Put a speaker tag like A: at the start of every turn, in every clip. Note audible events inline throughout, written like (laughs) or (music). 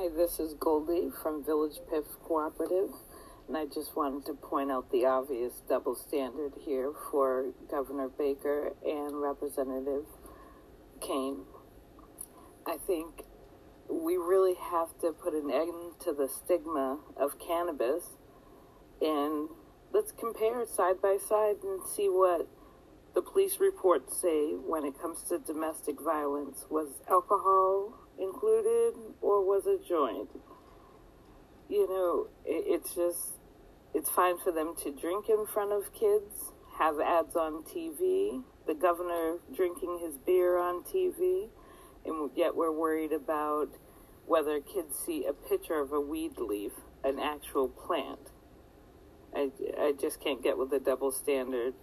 A: Hi, this is Goldie from Village PIF Cooperative, and I just wanted to point out the obvious double standard here for Governor Baker and Representative Kane. I think we really have to put an end to the stigma of cannabis and let's compare side by side and see what the police reports say when it comes to domestic violence. Was alcohol included or was it joint? You know, it, it's just, it's fine for them to drink in front of kids, have ads on TV, the governor drinking his beer on TV, and yet we're worried about whether kids see a picture of a weed leaf, an actual plant. I, I just can't get with the double standard.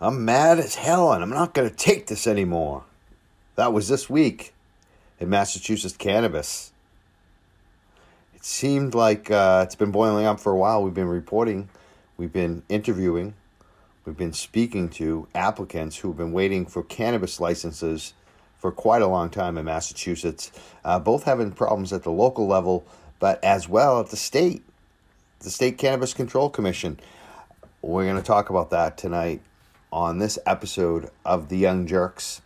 B: I'm mad as hell and I'm not going to take this anymore. That was this week in Massachusetts cannabis. It seemed like uh, it's been boiling up for a while. We've been reporting, we've been interviewing, we've been speaking to applicants who've been waiting for cannabis licenses for quite a long time in Massachusetts, uh, both having problems at the local level, but as well at the state, the State Cannabis Control Commission. We're going to talk about that tonight on this episode of The Young Jurks.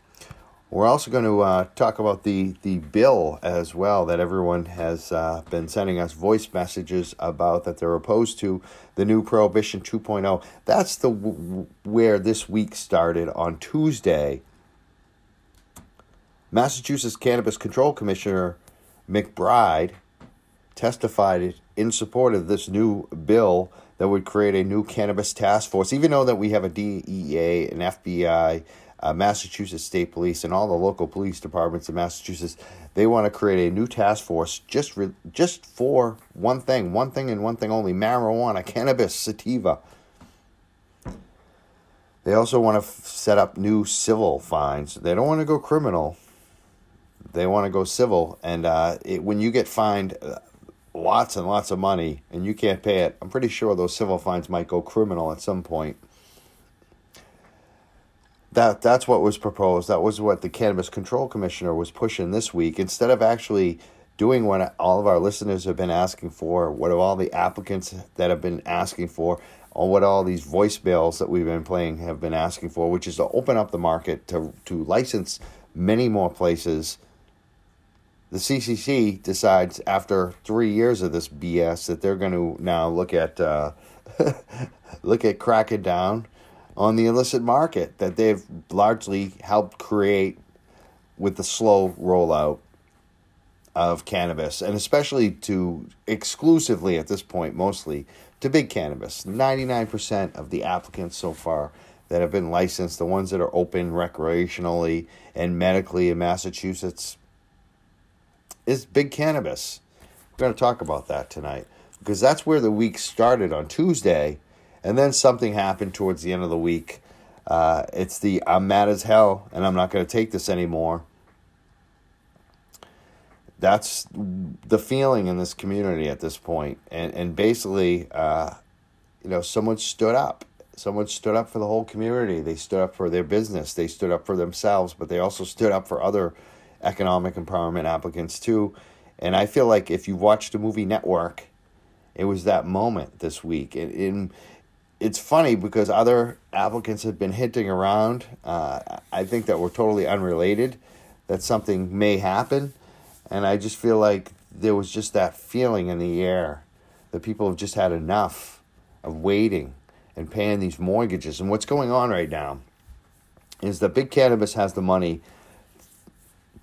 B: We're also going to uh, talk about the, the bill as well that everyone has uh, been sending us voice messages about that they're opposed to the new Prohibition 2.0. That's the where this week started on Tuesday. Massachusetts Cannabis Control Commissioner McBride testified in support of this new bill that would create a new cannabis task force, even though that we have a DEA, an FBI, uh, Massachusetts State Police, and all the local police departments in Massachusetts, they want to create a new task force just re- just for one thing, one thing and one thing only: marijuana, (laughs) cannabis, sativa. They also want to f- set up new civil fines. They don't want to go criminal. They want to go civil, and uh, it, when you get fined uh, lots and lots of money and you can't pay it, I'm pretty sure those civil fines might go criminal at some point. That that's what was proposed. That was what the Cannabis Control Commissioner was pushing this week. Instead of actually doing what all of our listeners have been asking for, what all the applicants that have been asking for, or what all these voicemails that we've been playing have been asking for, which is to open up the market to to license many more places the CCC decides after three years of this BS that they're going to now look at uh, (laughs) look at cracking down on the illicit market that they've largely helped create with the slow rollout of cannabis, and especially to exclusively at this point, mostly to big cannabis. 99% of the applicants so far that have been licensed, the ones that are open recreationally and medically in Massachusetts, is big cannabis. We're going to talk about that tonight because that's where the week started on Tuesday, and then something happened towards the end of the week. Uh, it's the I'm mad as hell and I'm not going to take this anymore. That's the feeling in this community at this point. and and basically, uh, you know, someone stood up. Someone stood up for the whole community. They stood up for their business. They stood up for themselves, but they also stood up for other economic empowerment applicants too. And I feel like if you watched the movie Network, it was that moment this week. And, and it's funny because other applicants have been hinting around. Uh, I think that we're totally unrelated, that something may happen. And I just feel like there was just that feeling in the air that people have just had enough of waiting and paying these mortgages. And what's going on right now is that Big Cannabis has the money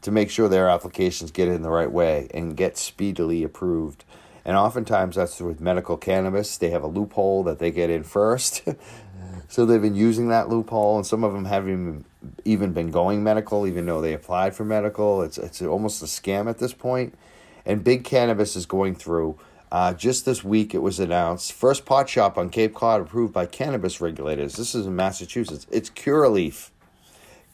B: to make sure their applications get in the right way and get speedily approved. And oftentimes that's with medical cannabis. They have a loophole that they get in first. (laughs) so they've been using that loophole, and some of them haven't even been going medical, even though they applied for medical. It's, it's almost a scam at this point. And big cannabis is going through. Uh, just this week, it was announced first pot shop on Cape Cod approved by cannabis regulators. This is in Massachusetts. It's Curaleaf.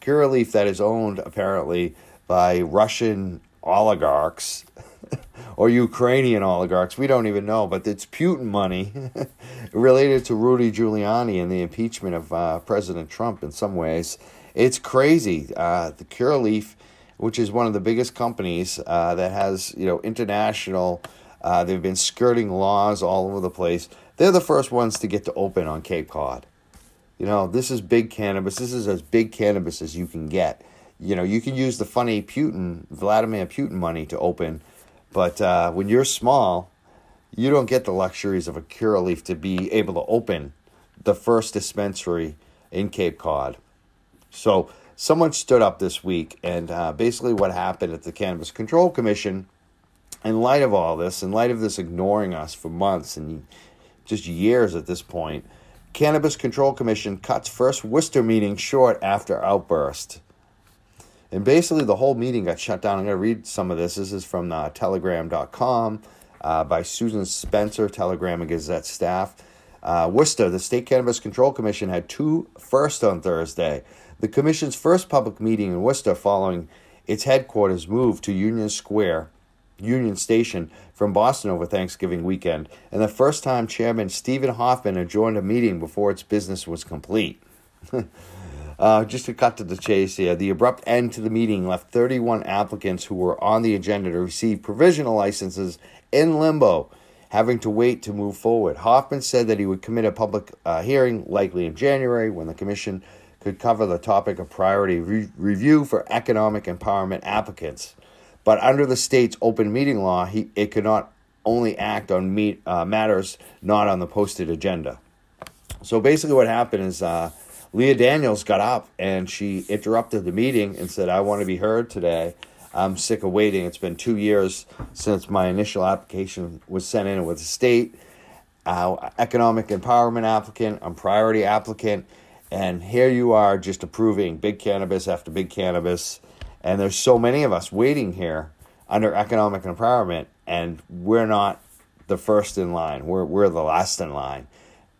B: Curaleaf that is owned apparently by Russian oligarchs (laughs) or Ukrainian oligarchs. We don't even know, but it's Putin money (laughs) related to Rudy Giuliani and the impeachment of uh, President Trump in some ways. It's crazy. Uh, the Curaleaf which is one of the biggest companies uh, that has you know international. Uh, they've been skirting laws all over the place. They're the first ones to get to open on Cape Cod. You know, this is big cannabis. This is as big cannabis as you can get. You know, you can use the funny Putin, Vladimir Putin money to open, but uh, when you're small, you don't get the luxuries of a Curaleaf to be able to open the first dispensary in Cape Cod. So someone stood up this week, and uh, basically what happened at the Cannabis Control Commission, in light of all this, in light of this ignoring us for months and just years at this point, Cannabis Control Commission cuts first Worcester meeting short after outburst. And basically, the whole meeting got shut down. I'm going to read some of this. This is from uh, telegram.com uh, by Susan Spencer, Telegram and Gazette staff. Uh, Worcester, the State Cannabis Control Commission had two first on Thursday. The Commission's first public meeting in Worcester following its headquarters move to Union Square, Union Station, from Boston over Thanksgiving weekend, and the first time Chairman Steven Hoffman had joined a meeting before its business was complete. (laughs) uh, just to cut to the chase here, the abrupt end to the meeting left 31 applicants who were on the agenda to receive provisional licenses in limbo having to wait to move forward. Hoffman said that he would commit a public uh, hearing, likely in January, when the commission could cover the topic of priority re- review for economic empowerment applicants. But under the state's open meeting law, he, it could not only act on meet, uh, matters not on the posted agenda. So basically, what happened is uh, Leah Daniels got up and she interrupted the meeting and said, I want to be heard today. I'm sick of waiting. It's been two years since my initial application was sent in with the state. Uh, economic empowerment applicant, I'm priority applicant, and here you are just approving big cannabis after big cannabis. And there's so many of us waiting here under economic empowerment, and we're not the first in line. We're, we're the last in line.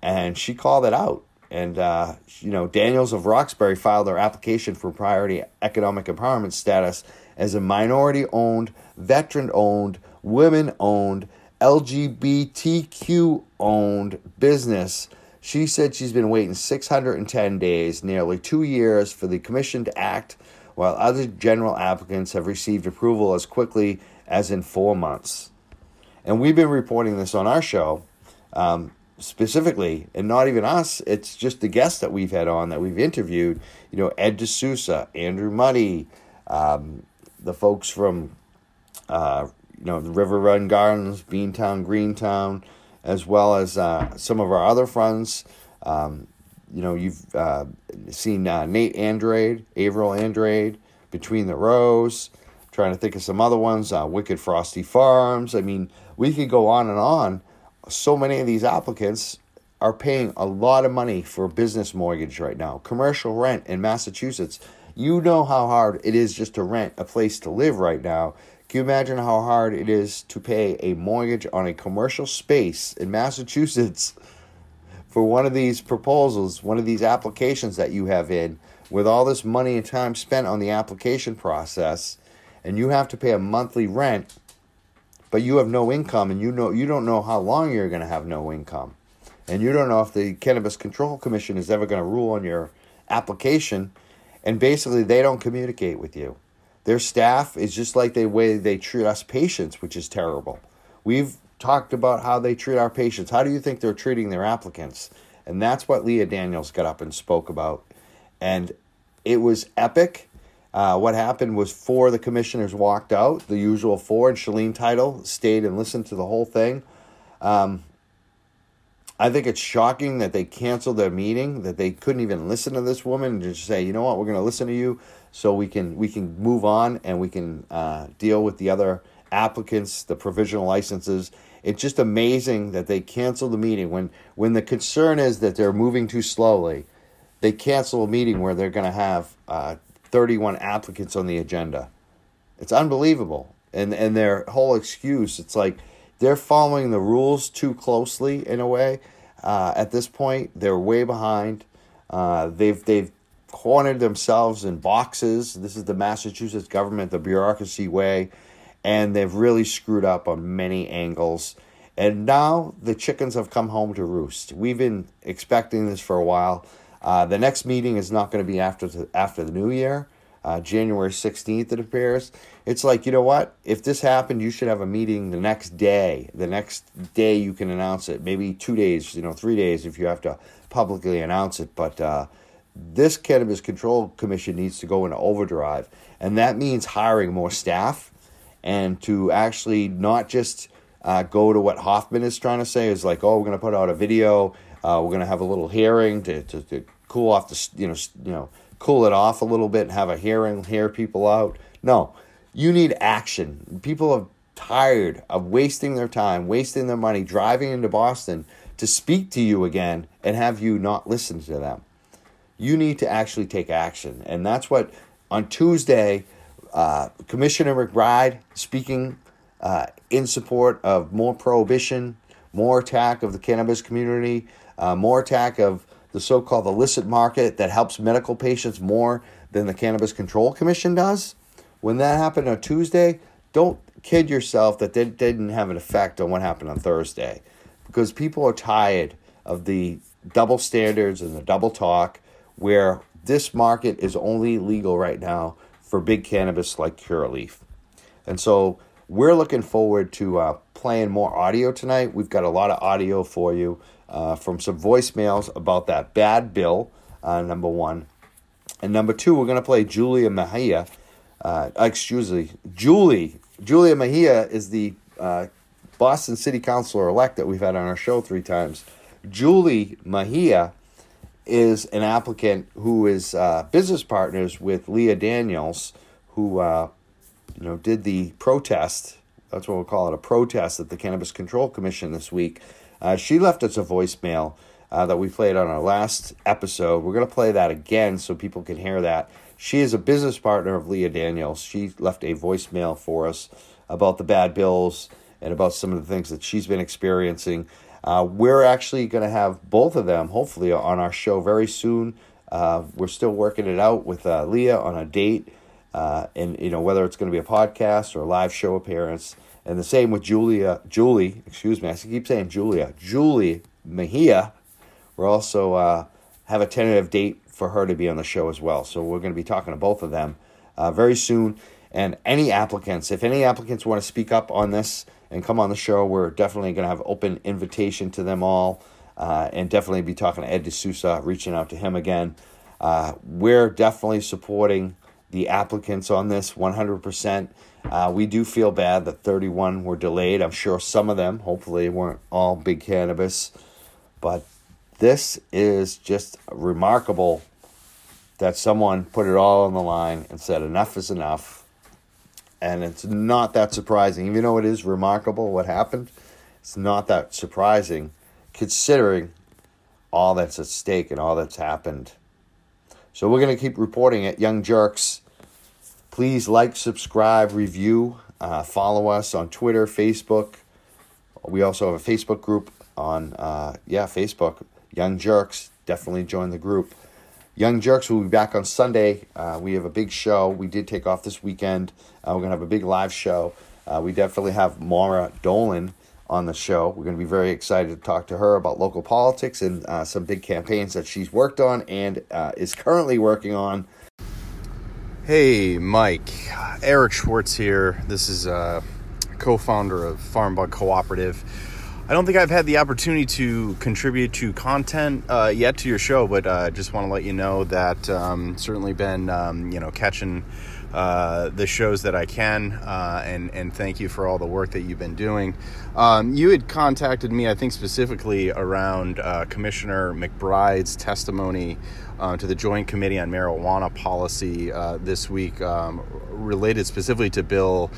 B: And she called it out. And, uh, you know, Daniels of Roxbury filed their application for priority economic empowerment status as a minority owned, veteran owned, women owned, LGBTQ owned business. She said she's been waiting 610 days, nearly two years, for the commission to act, while other general applicants have received approval as quickly as in four months. And we've been reporting this on our show um, specifically, and not even us, it's just the guests that we've had on that we've interviewed. You know, Ed D'Souza, Andrew Muddy, um, the folks from uh, you know the River Run Gardens, Beantown, Greentown, as well as uh, some of our other friends. Um, you know, you've uh, seen uh, Nate Andrade, Averill Andrade, Between the Rows. Trying to think of some other ones, uh, Wicked Frosty Farms. I mean, we could go on and on. So many of these applicants are paying a lot of money for business mortgage right now. Commercial rent in Massachusetts you know how hard it is just to rent a place to live right now. Can you imagine how hard it is to pay a mortgage on a commercial space in Massachusetts (laughs) for one of these proposals, one of these applications that you have in, with all this money and time spent on the application process, and you have to pay a monthly rent, but you have no income, and you know you don't know how long you're going to have no income, and you don't know if the Cannabis Control Commission is ever going to rule on your application and basically they don't communicate with you. Their staff is just like the way they treat us patients, which is terrible. We've talked about how they treat our patients. How do you think they're treating their applicants? And that's what Leah Daniels got up and spoke about. And it was epic. Uh, what happened was four of the commissioners walked out, the usual four, and Shaleen Title stayed and listened to the whole thing. Um, I think it's shocking that they canceled their meeting, that they couldn't even listen to this woman and just say, you know what, we're going to listen to you so we can we can move on and we can uh, deal with the other applicants, the provisional licenses. It's just amazing that they canceled the meeting when when the concern is that they're moving too slowly. They cancel a meeting where they're going to have uh, 31 applicants on the agenda. It's unbelievable, and and their whole excuse. It's like they're following the rules too closely in a way. Uh, at this point, they're way behind. Uh, they've they've cornered themselves in boxes. This is the Massachusetts government, the bureaucracy way, and they've really screwed up on many angles. And now the chickens have come home to roost. We've been expecting this for a while. Uh, the next meeting is not going to be after the, after the new year. uh, January 16th, it appears. It's like, you know what? If this happened, you should have a meeting the next day. The next day you can announce it. Maybe two days, you know, three days if you have to publicly announce it. But uh, this Cannabis Control Commission needs to go into overdrive. And that means hiring more staff and to actually not just uh, go to what Hoffman is trying to say is like, oh, we're going to put out a video. Uh, we're going to have a little hearing to, to, to cool off the, you know, you know, cool it off a little bit and have a hearing, hear people out. No, you need action. People are tired of wasting their time, wasting their money, driving into Boston to speak to you again and have you not listen to them. You need to actually take action. And that's what on Tuesday, uh, Commissioner McBride speaking uh, in support of more prohibition, more attack of the cannabis community, uh, more attack of the so called illicit market that helps medical patients more than the Cannabis Control Commission does. When that happened on Tuesday, don't kid yourself that that didn't have an effect on what happened on Thursday because people are tired of the double standards and the double talk where this market is only legal right now for big cannabis like Curaleaf. And so we're looking forward to uh, playing more audio tonight. We've got a lot of audio for you uh, from some voicemails about that bad bill, uh, number one. And number two, we're going to play Julia Mejia. Uh, excuse me, Julie. Julia Mejia is the uh, Boston City Councilor elect that we've had on our show three times. Julie Mejia is an applicant who is uh, business partners with Leah Daniels, who you know did the protest. That's what we'll call it, a protest at the Cannabis Control Commission this week uh, she left us a voicemail uh, that we played on our last episode. We're going to play that again so people can hear that. She is a business partner of Leah Daniels. She left a voicemail for us about the bad bills and about some of the things that she's been experiencing. Uh, we're actually going to have both of them, hopefully, on our show very soon. Uh, we're still working it out with uh, Leah on a date, uh, and you know whether it's going to be a podcast or a live show appearance. And the same with Julia, Julie, excuse me, I keep saying Julia, Julie Mejia. We're also uh, have a tentative date for her to be on the show as well. So we're going to be talking to both of them uh, very soon. And any applicants, if any applicants want to speak up on this and come on the show, we're definitely going to have open invitation to them all. Uh, and definitely be talking to Ed D'Souza, reaching out to him again. Uh, we're definitely supporting the applicants on this 100%. Uh, we do feel bad that 31 were delayed. I'm sure some of them, hopefully, weren't all big cannabis. But this is just remarkable that someone put it all on the line and said, enough is enough. And it's not that surprising. Even though it is remarkable what happened, it's not that surprising considering all that's at stake and all that's happened. So we're going to keep reporting it. Young Jurks Please like, subscribe, review, uh, follow us on Twitter, Facebook. We also have a Facebook group on, uh, yeah, Facebook. Young Jurks. Definitely join the group. Young Jurks will be back on Sunday. Uh, we have a big show. We did take off this weekend. Uh, we're going to have a big live show. Uh, we definitely have Mara Dolan on the show. We're going to be very excited to talk to her about local politics and uh, some big campaigns that she's worked on and uh, is currently working on
C: Hey, Mike. Eric Schwartz here. This is a uh, co founder of Farm Bug Cooperative. I don't think I've had the opportunity to contribute to content uh, yet to your show, but I uh, just want to let you know that um, certainly been um, you know catching uh, the shows that I can, uh, and and thank you for all the work that you've been doing. Um, you had contacted me, I think specifically around uh, Commissioner McBride's testimony uh, to the Joint Committee on Marijuana Policy uh, this week, um, related specifically to Bill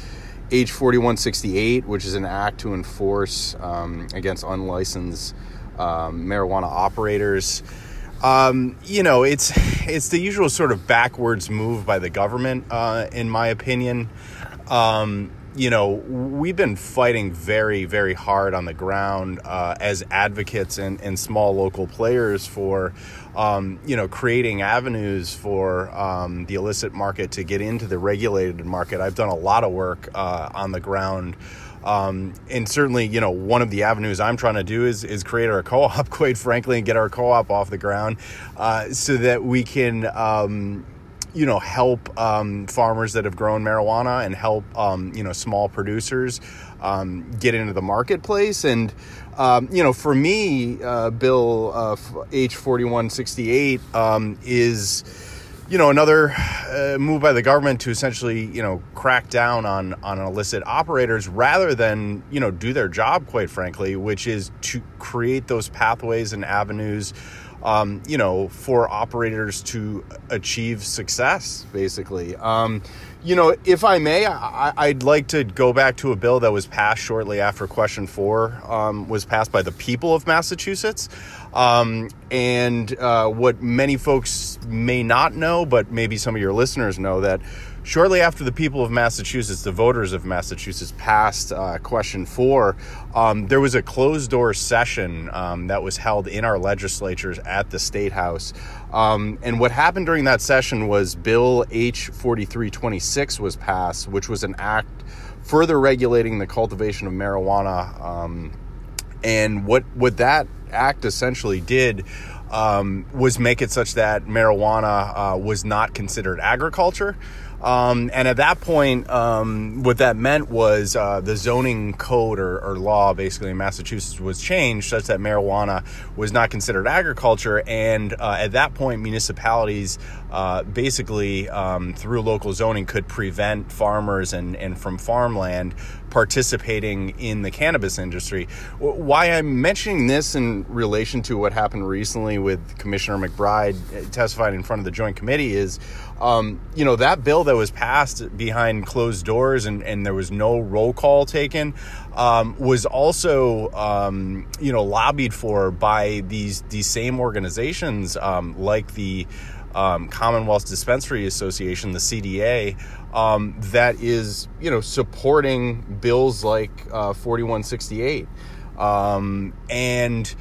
C: H 4168, which is an act to enforce um, against unlicensed um, marijuana operators. Um, you know, it's (laughs) it's the usual sort of backwards move by the government, uh, in my opinion. Um, you know, we've been fighting very, very hard on the ground uh, as advocates and, and small local players for, um, you know, creating avenues for um, the illicit market to get into the regulated market. I've done a lot of work uh, on the ground. Um, and certainly, you know, one of the avenues I'm trying to do is is create our (laughs) co-op, quite frankly, and get our co-op off the ground, uh, so that we can, um, you know, help um, farmers that have grown marijuana and help, um, you know, small producers um, get into the marketplace. And, um, you know, for me, uh, Bill uh, H forty one sixty eight is you know another uh, move by the government to essentially you know crack down on on illicit operators rather than you know do their job quite frankly which is to create those pathways and avenues um, you know for operators to achieve success basically. Um, you know if i may I, would like to go back to a bill that was passed shortly after question four um, was passed by the people of massachusetts um, and uh, what many folks may not know, but maybe some of your listeners know, that shortly after the people of Massachusetts, the voters of Massachusetts, passed uh, question four, um, there was a closed door session um, that was held in our legislatures at the State House. Um, and what happened during that session was Bill H 4326 was passed, which was an act further regulating the cultivation of marijuana. And what, what that act essentially did um, was make it such that marijuana uh, was not considered agriculture. Um, and at that point, um, what that meant was uh, the zoning code or, or, law, basically in Massachusetts, was changed such that marijuana was not considered agriculture. And uh, at that point, municipalities uh, basically, um, through local zoning, could prevent farmers and, and from farmland participating in the cannabis industry. Why I'm mentioning this in relation to what happened recently with Commissioner McBride uh, testifying in front of the Joint Committee is um, you know, that bill that was passed behind closed doors and, and there was no roll call taken um, was also, um, you know, lobbied for by these, these same organizations um, like the um, Commonwealth Dispensary Association, the CDA, um, that is, you know, supporting bills like uh, 4168. and,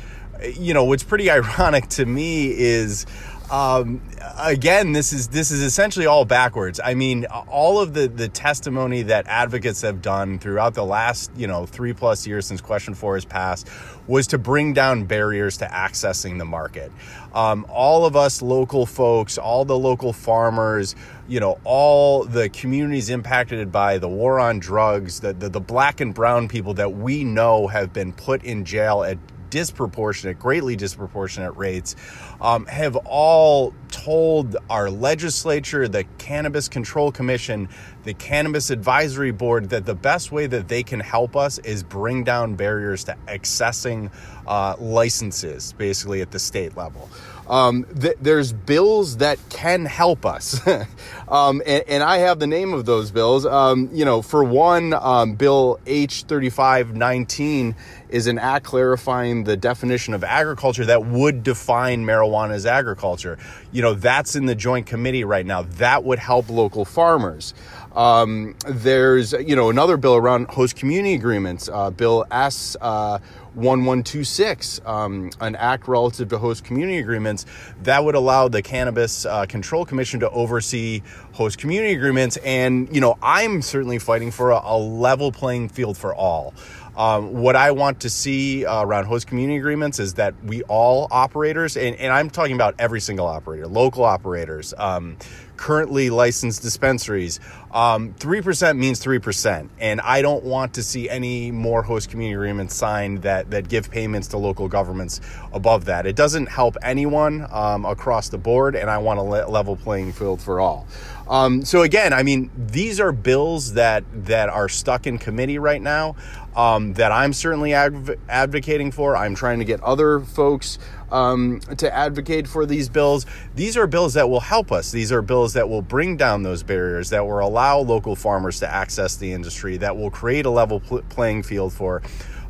C: you know, what's pretty (laughs) ironic to me is um, again, this is this is essentially all backwards. I mean, all of the the testimony that advocates have done throughout the last you know three plus years since Question Four has passed was to bring down barriers to accessing the market. Um, all of us local folks, all the local farmers, you know, all the communities impacted by the war on drugs, the, the, the black and brown people that we know have been put in jail at disproportionate, greatly disproportionate rates, um, have all told our legislature, the Cannabis Control Commission, the Cannabis Advisory Board that the best way that they can help us is bring down barriers to accessing uh, licenses, basically at the state level. Um, th- there's bills that can help us. (laughs) um, and, and, I have the name of those bills. Um, you know, for one, um, Bill H3519 is an act clarifying the definition of agriculture that would define marijuana as agriculture. You know, that's in the joint committee right now. That would help local farmers. Um, there's, you know, another bill around host community agreements, uh, Bill S. Uh, 1126, um, an act relative to host community agreements that would allow the Cannabis uh, Control Commission to oversee host community agreements. And, you know, I'm certainly fighting for a, a level playing field for all. Um, what I want to see uh, around host community agreements is that we all operators, and, and I'm talking about every single operator, local operators, um, currently licensed dispensaries, um, 3% means 3%. And I don't want to see any more host community agreements signed that, that give payments to local governments above that. It doesn't help anyone um, across the board, and I want a le- level playing field for all. Um, so again, I mean, these are bills that that are stuck in committee right now um, that I'm certainly adv- advocating for. I'm trying to get other folks um, to advocate for these bills. These are bills that will help us. These are bills that will bring down those barriers, that will allow local farmers to access the industry, that will create a level pl- playing field for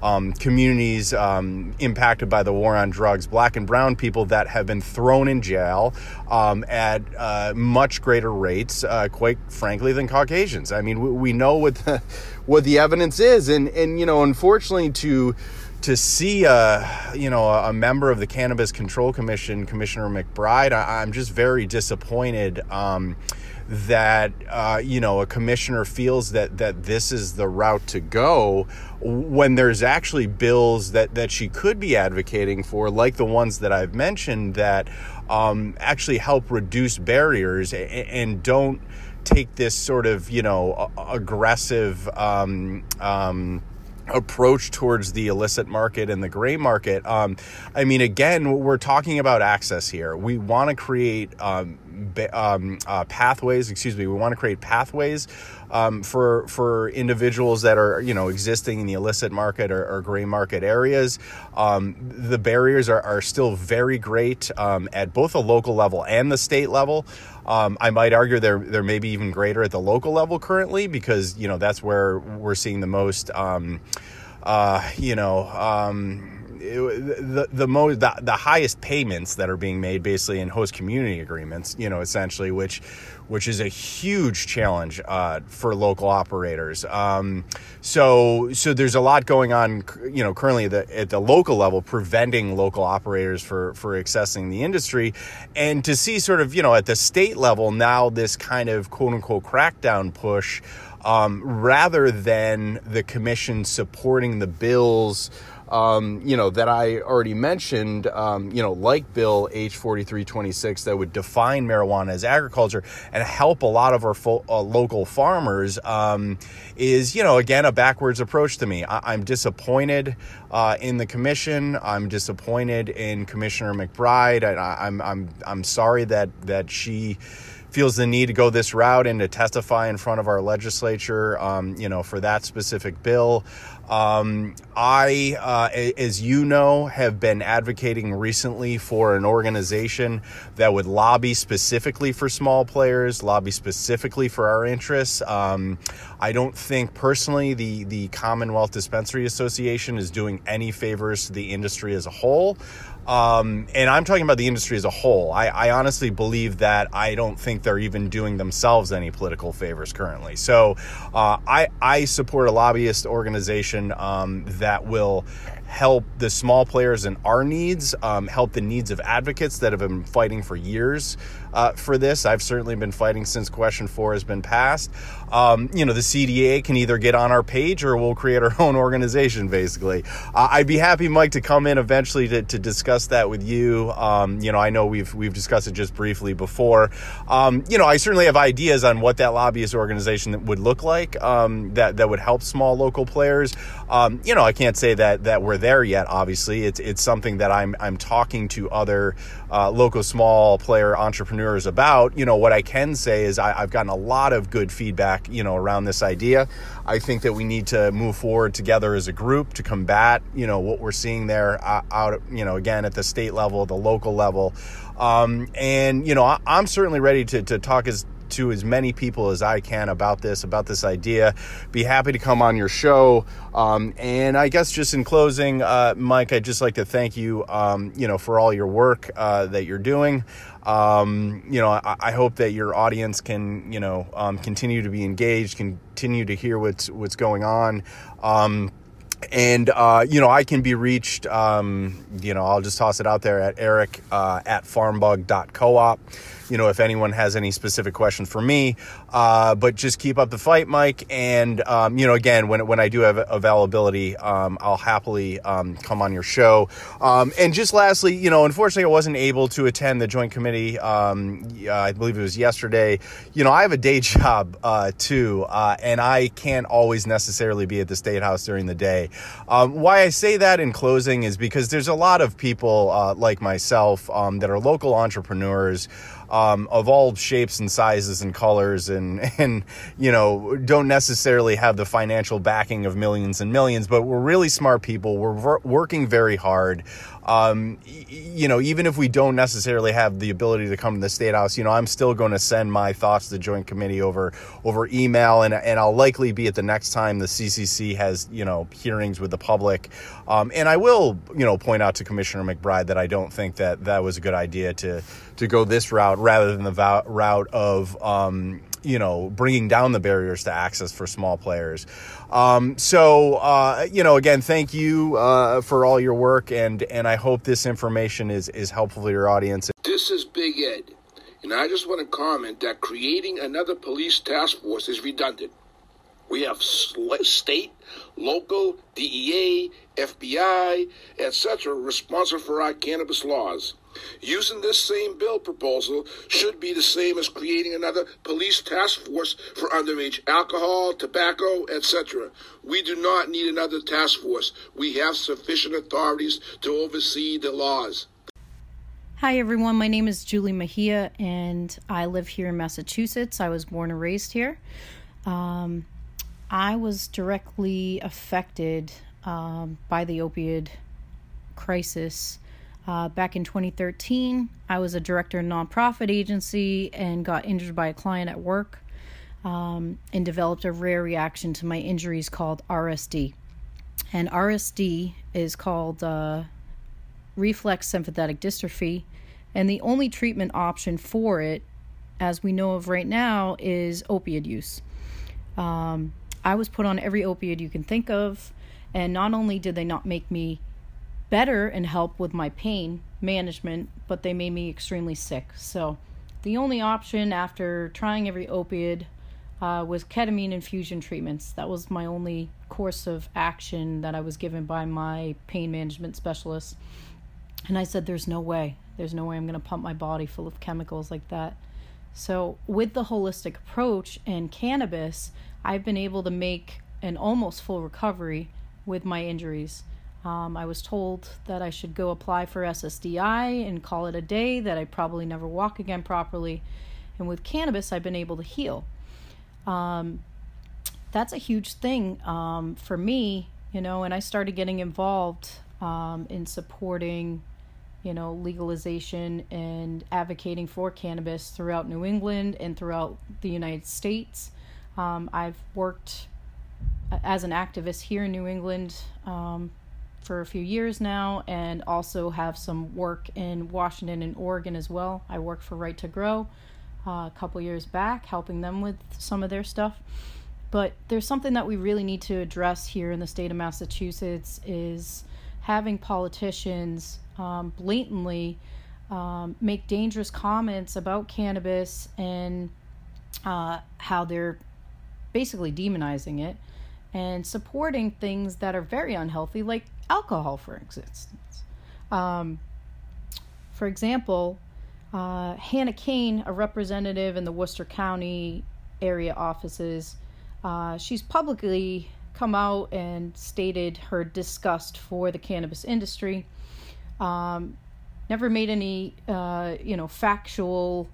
C: um, communities um, impacted by the war on drugs, black and brown people that have been thrown in jail um, at uh, much greater rates, uh, quite frankly, than Caucasians. I mean, we, we know what the, (laughs) what the evidence is, and and you know, unfortunately, to to see a you know a member of the Cannabis Control Commission, Commissioner McBride, I, am just very disappointed um, that uh, you know a commissioner feels that that this is the route to go when there's actually bills that that she could be advocating for, like the ones that I've mentioned, that um, actually help reduce barriers and, and, don't take this sort of you know aggressive. Um, um approach towards the illicit market and the gray market. Um, I mean, again, we're talking about access here. We want to create um, um, uh, pathways. Excuse me. We want to create pathways um, for for individuals that are you know existing in the illicit market or, or gray market areas. Um, the barriers are, are still very great um, at both the local level and the state level. Um, I might argue they're they're maybe even greater at the local level currently because you know that's where we're seeing the most. Um, uh, you know um, the the most the, the highest payments that are being made basically in host community agreements you know essentially which which is a huge challenge uh, for local operators. Um, so so there's a lot going on you know currently at the, at the local level preventing local operators for for accessing the industry. And to see sort of you know at the state level now this kind of quote unquote crackdown push um, rather than the commission supporting the bills um, you know, that I already mentioned, um, you know, like Bill H 4326 that would define marijuana as agriculture and help a lot of our fo- uh, local farmers um, is, you know, again, a backwards approach to me. I- am disappointed uh, in the commission. I'm disappointed in Commissioner McBride. I- I'm, I'm, I'm sorry that, that she feels the need to go this route and to testify in front of our legislature, um, you know, for that specific bill. Um, I, uh, as you know, have been advocating recently for an organization that would lobby specifically for small players, lobby specifically for our interests. Um, I don't think personally the the Commonwealth Dispensary Association is doing any favors to the industry as a whole. Um, and I'm talking about the industry as a whole. I, I, honestly believe that I don't think they're even doing themselves any political favors currently. So uh, I, I support a lobbyist organization um, that will help the small players in our needs, um, help the needs of advocates that have been fighting for years uh, for this. I've certainly been fighting since question four has been passed. Um, you know, the CDA can either get on our page or we'll create our (laughs) own organization, basically. Uh, I'd be happy, Mike, to come in eventually to, to discuss that with you. Um, you know, I know we've we've discussed it just briefly before. Um, you know, I certainly have ideas on what that lobbyist organization would look like um, that that would help small local players. Um, you know, I can't say that that we're there yet. Obviously, it's it's something that I'm I'm talking to other uh, local small player entrepreneurs about. You know, what I can say is I, I've gotten a lot of good feedback. You know, around this idea. I think that we need to move forward together as a group to combat. You know what we're seeing there uh, out. You know, again at the state level, the local level. Um, and you know, I, am certainly ready to, to talk as to as many people as I can about this, about this idea. Be happy to come on your show. Um, and I guess just in closing, uh, Mike, I'd just like to thank you, um, you know, for all your work uh, that you're doing. Um, you know, I, I, hope that your audience can, you know, um, continue to be engaged, continue to hear what's what's going on. Um, and uh, you know i can be reached um, you know i'll just toss it out there at eric uh, at farmbug.coop you know, if anyone has any specific questions for me. Uh, but just keep up the fight, Mike. And, um, you know, again, when, when I do have availability, um, I'll happily um, come on your show. Um, and just lastly, you know, unfortunately, I wasn't able to attend the Joint Committee. Um, I believe it was yesterday. You know, I have a day (laughs) job uh, too, uh, and I can't always necessarily be at the State House during the day. Um, why I say that in closing is because there's a lot of people uh, like myself that are local entrepreneurs um, of all shapes and sizes and colors and (laughs) and you know don't necessarily have the financial backing of millions and millions but we're really smart people. We're working very hard um, you know, even if we don't necessarily have the ability to come to the state house, you know, I'm still going to send my thoughts to the joint committee over over email, and and I'll likely be at the next time the CCC has you know hearings with the public, um, and I will you know point out to Commissioner McBride that I don't think that that was a good idea to to go this route rather than the route of um, you know, bringing down the barriers to access for small players. Um, so, uh, you know, again, thank you uh, for all your work, and and I hope this information is is helpful to your audience.
D: This is Big Ed, and I just want to comment that creating another police task force is redundant. We have state, local, DEA, FBI, etc., responsible for our cannabis laws. Using this same bill proposal should be the same as creating another police task force for underage alcohol, tobacco, etc. We do not need another task force. We have sufficient authorities to oversee the laws.
E: Hi, everyone. My name is Julie Mejia, and I live here in Massachusetts. I was born and raised here. Um, I was directly affected um, by the opioid crisis. Uh, back in 2013, I was a director of a nonprofit agency and got injured by a client at work um, and developed a rare reaction to my injuries called RSD. And RSD is called uh, reflex sympathetic dystrophy. And the only treatment option for it, as we know of right now, is opioid use. Um, I was put on every opioid you can think of, and not only did they not make me better and help with my pain management, but they made me extremely sick. So, the only option after trying every opioid uh, was ketamine infusion treatments. That was my only course of action that I was given by my pain management specialist. And I said, There's no way. There's no way I'm going to pump my body full of chemicals like that. So, with the holistic approach and cannabis, I've been able to make an almost full recovery with my injuries. Um, I was told that I should go apply for SSDI and call it a day, that I probably never walk again properly. And with cannabis, I've been able to heal. Um, that's a huge thing um, for me, you know, and I started getting involved um, in supporting, you know, legalization and advocating for cannabis throughout New England and throughout the United States. Um, I've worked as an activist here in New England um, for a few years now, and also have some work in Washington and Oregon as well. I worked for Right to Grow uh, a couple years back, helping them with some of their stuff. But there's something that we really need to address here in the state of Massachusetts is having politicians um, blatantly um, make dangerous comments about cannabis and uh, how they're basically demonizing it and supporting things that are very unhealthy, like alcohol, for instance. Um, for example, uh, Hannah Kane, a representative in the Worcester County area offices, uh, she's publicly come out and stated her disgust for the cannabis industry. Um, never made any, uh, you know, factual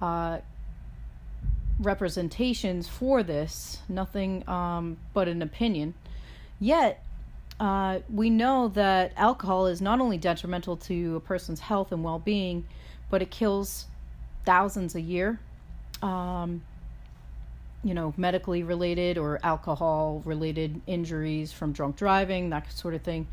E: uh, representations for this, nothing um, but an opinion. Yet, uh, we know that alcohol is not only detrimental to a person's health and well being, but it kills thousands a year. Um, you know, medically related or alcohol related injuries from drunk driving, that sort of thing.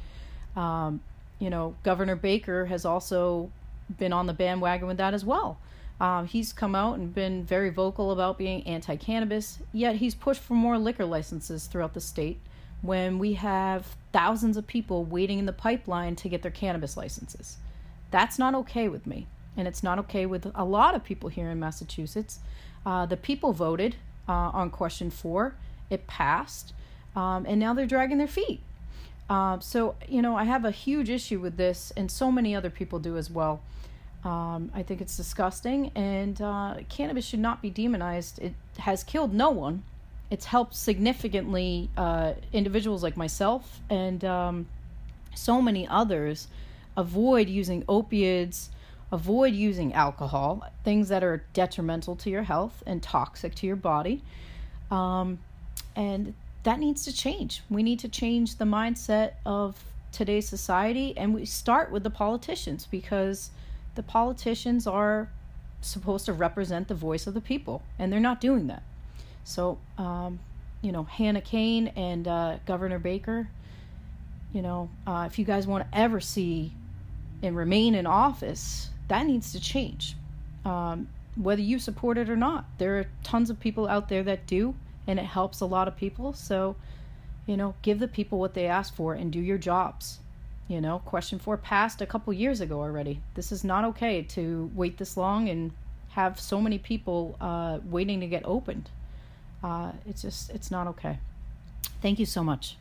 E: Um, you know, Governor Baker has also been on the bandwagon with that as well. Um, he's come out and been very vocal about being anti cannabis, yet he's pushed for more liquor licenses throughout the state when we have thousands of people waiting in the pipeline to get their cannabis licenses. That's not okay with me, and it's not okay with a lot of people here in Massachusetts. Uh, the people voted uh, on question four, it passed, um, and now they're dragging their feet. Uh, so, you know, I have a huge issue with this, and so many other people do as well. Um, I think it's disgusting, and uh, cannabis should not be demonized. It has killed no one. It's helped significantly uh, individuals like myself and um, so many others avoid using opiates, avoid using alcohol, things that are detrimental to your health and toxic to your body. Um, and that needs to change. We need to change the mindset of today's society, and we start with the politicians because the politicians are supposed to represent the voice of the people, and they're not doing that. So, um, you know, Hannah Kane and uh, Governor Baker, you know, uh, if you guys want to ever see and remain in office, that needs to change. Um, whether you support it or not. There are tons of people out there that do, and it helps a lot of people. So, you know, give the people what they ask for and do your jobs. You know, question four passed a couple years ago already. This is not okay to wait this long and have so many people uh, waiting to get opened. Uh, it's just, it's not okay. Thank you so much.